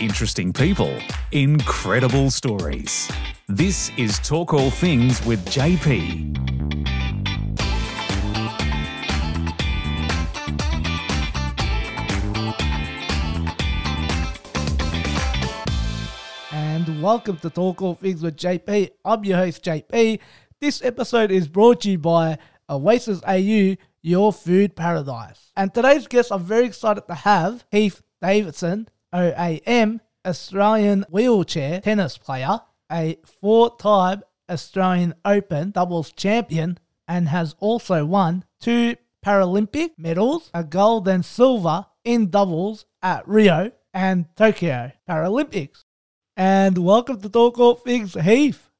interesting people, incredible stories. This is Talk All Things with JP. and welcome to Talk All Things with JP. I'm your host, JP. This episode is brought to you by Oasis AU, your food paradise. And today's guest, I'm very excited to have Heath Davidson, Oh, OAM, Australian wheelchair tennis player, a four time Australian Open doubles champion, and has also won two Paralympic medals, a gold and silver in doubles at Rio and Tokyo Paralympics. And welcome to Talk All Things, Heath.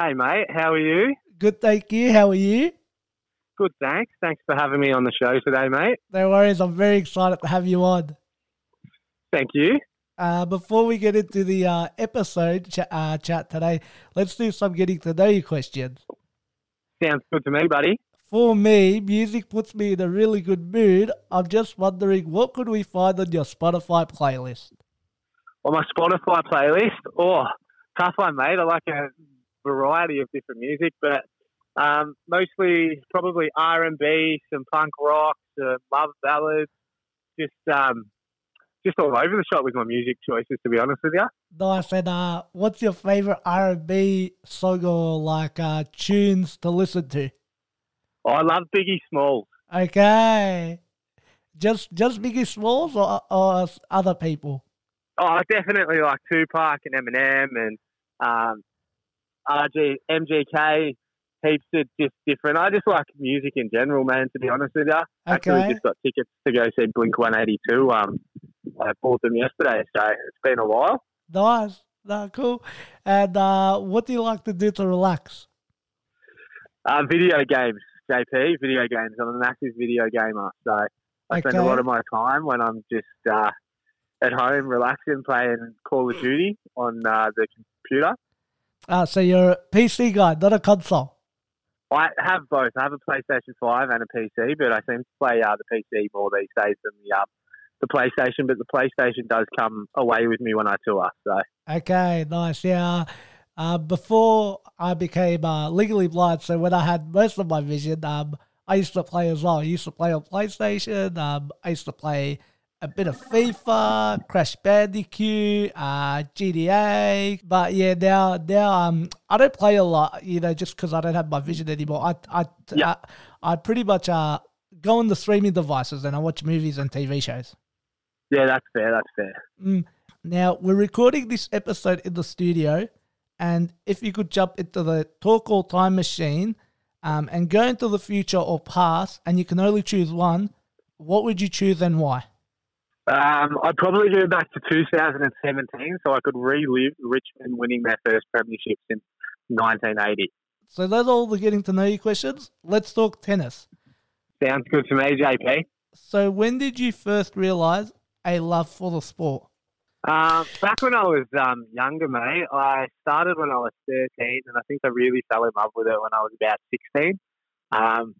Hey mate, how are you? Good, thank you. How are you? Good, thanks. Thanks for having me on the show today, mate. No worries. I'm very excited to have you on. Thank you. Uh, before we get into the uh, episode ch- uh, chat today, let's do some getting to know you questions. Sounds good to me, buddy. For me, music puts me in a really good mood. I'm just wondering, what could we find on your Spotify playlist? On my Spotify playlist, oh, tough one, mate. I like a variety of different music, but um, mostly probably R and B, some punk rock, some love ballads, just um, just all over the shop with my music choices. To be honest with you, Nice. And uh, what's your favorite R&B song or like uh, tunes to listen to? oh, I love Biggie Smalls. Okay. Just just Biggie Smalls or, or other people? Oh, I definitely like Tupac and Eminem and um, RG, MGK. Heaps of just different. I just like music in general, man. To be honest with you, actually just got tickets to go see Blink One Eighty Two. Um, I bought them yesterday, so it's been a while. Nice. No, cool. And uh, what do you like to do to relax? Uh, video games, JP. Video games. I'm a massive video gamer, so I spend a lot of my time when I'm just uh, at home relaxing, playing Call of Duty on uh, the computer. Uh, so you're a PC guy, not a console. I have both. I have a PlayStation 5 and a PC, but I seem to play uh, the PC more these days than the uh, the PlayStation. But the PlayStation does come away with me when I tour. So Okay, nice. Yeah. Uh, before I became uh, legally blind, so when I had most of my vision, um, I used to play as well. I used to play on PlayStation. Um, I used to play a bit of FIFA, Crash Bandicoot, uh, GTA. But yeah, now now um, I don't play a lot, you know, just because I don't have my vision anymore. I I Yeah. I, I pretty much uh go on the streaming devices and I watch movies and TV shows. Yeah, that's fair. That's fair. Mm. Now, we're recording this episode in the studio, and if you could jump into the Talk All Time machine um, and go into the future or past, and you can only choose one, what would you choose and why? Um, I'd probably go back to 2017 so I could relive Richmond winning their first premiership since 1980. So, those are all the getting to know you questions. Let's talk tennis. Sounds good to me, JP. So, when did you first realize a love for the sport? Um, back when I was um, younger, mate, I started when I was 13, and I think I really fell in love with it when I was about 16. Um,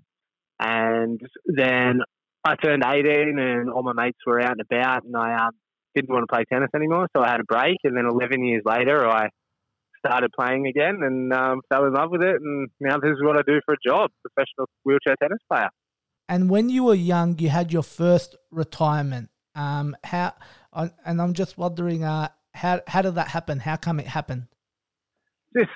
and then I turned 18, and all my mates were out and about, and I um, didn't want to play tennis anymore, so I had a break. And then 11 years later, I started playing again and um, fell in love with it, and now this is what I do for a job, professional wheelchair tennis player. And when you were young, you had your first retirement. Um, how? And I'm just wondering, uh, how how did that happen? How come it happened? just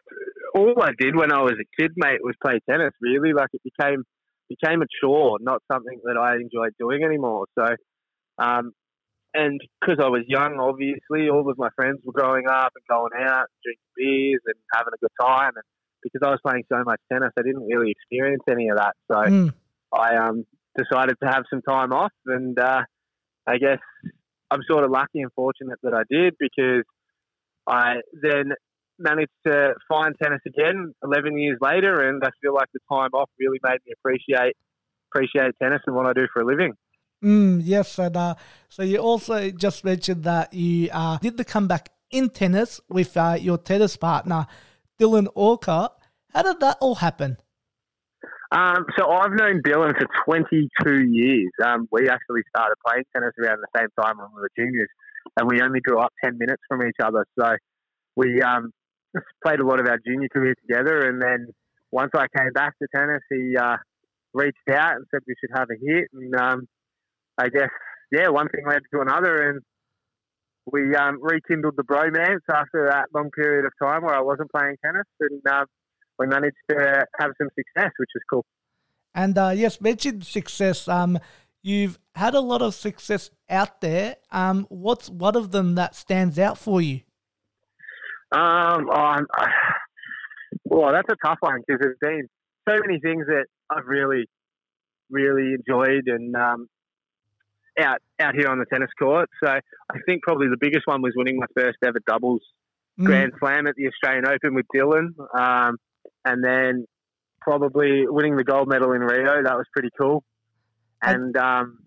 all I did when I was a kid, mate, was play tennis. Really, like it became became a chore, not something that I enjoyed doing anymore. So, um, and because I was young, obviously, all of my friends were growing up and going out, and drinking beers and having a good time. And because I was playing so much tennis, I didn't really experience any of that. So Mm. I um, decided to have some time off, and uh, I guess I'm sort of lucky and fortunate that I did because I then managed to find tennis again 11 years later, and I feel like the time off really made me appreciate appreciate tennis and what I do for a living. Mm, yes, and uh, so you also just mentioned that you uh, did the comeback in tennis with uh, your tennis partner, Dylan Alcott. How did that all happen? Um, so I've known Dylan for 22 years. Um, we actually started playing tennis around the same time when we were juniors. and we only grew up ten minutes from each other. So we um, played a lot of our junior career together, and then once I came back to tennis, he uh, reached out and said we should have a hit, and um, I guess yeah, one thing led to another, and we um, rekindled the bromance after that long period of time where I wasn't playing tennis, and um, we managed to have some success, which is cool. And uh, yes, mentioned success. Um, you've had a lot of success out there. Um, what's one of them that stands out for you? Um, oh, well, that's a tough one because there's been so many things that I've really, really enjoyed and um, out out here on the tennis court. So I think probably the biggest one was winning my first ever doubles mm. Grand Slam at the Australian Open with Dylan, um, and then probably winning the gold medal in Rio. That was pretty cool. And um,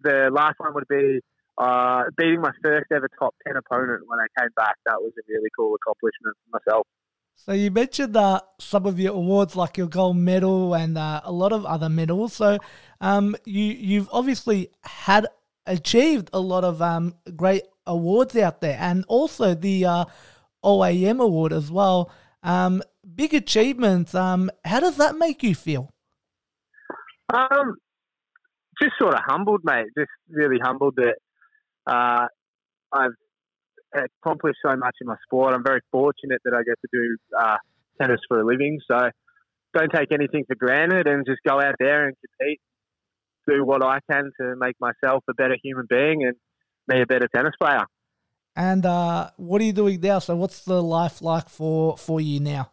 the last one would be uh, beating my first ever top 10 opponent when I came back. That was a really cool accomplishment for myself. So you mentioned uh, some of your awards, like your gold medal and uh, a lot of other medals. So um, you you've obviously had achieved a lot of um, great awards out there, and also the uh, OAM award as well. Um, big achievements. Um, how does that make you feel? Um, just sort of humbled, mate. Just really humbled that uh, I've accomplished so much in my sport. I'm very fortunate that I get to do uh, tennis for a living. So don't take anything for granted and just go out there and compete, do what I can to make myself a better human being and me a better tennis player. And uh, what are you doing now? So what's the life like for, for you now?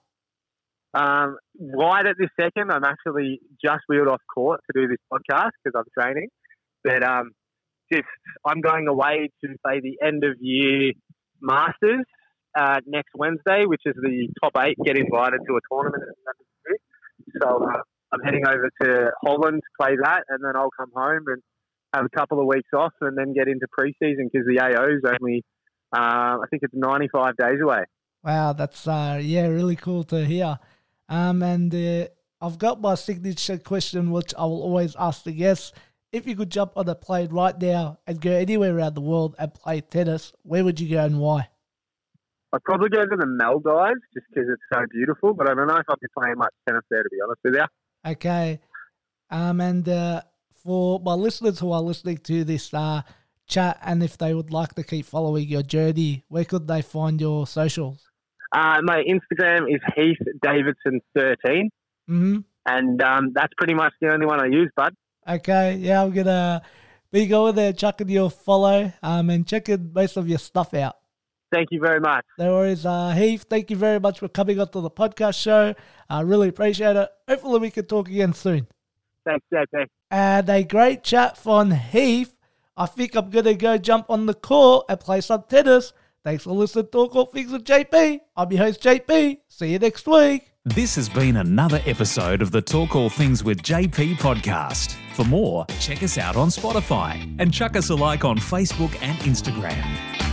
Um, right at this second, I'm actually just wheeled off court to do this podcast because I'm training. But um, just I'm going away to play the end of year Masters uh, next Wednesday, which is the top eight get invited to a tournament. So uh, I'm heading over to Holland to play that, and then I'll come home and have a couple of weeks off, and then get into preseason because the AO is only uh, I think it's 95 days away. Wow, that's uh, yeah, really cool to hear. Um, and uh, I've got my signature question, which I will always ask the guests. If you could jump on a plane right now and go anywhere around the world and play tennis, where would you go and why? I'd probably go to the Maldives just because it's so beautiful, but I don't know if I'd be playing much tennis there, to be honest with you. Okay. Um, and uh, for my listeners who are listening to this uh, chat and if they would like to keep following your journey, where could they find your socials? Uh, my Instagram is Heath Davidson 13 mm-hmm. and um, that's pretty much the only one I use, bud. Okay, yeah, I'm gonna be going there, chucking your follow, um, and checking most of your stuff out. Thank you very much. No worries, uh, Heath. Thank you very much for coming onto the podcast show. I really appreciate it. Hopefully, we can talk again soon. Thanks, JP. And a great chat from Heath. I think I'm gonna go jump on the court and play some tennis. Thanks for listening to Talk All Things with JP. I'm your host, JP. See you next week. This has been another episode of the Talk All Things with JP podcast. For more, check us out on Spotify and chuck us a like on Facebook and Instagram.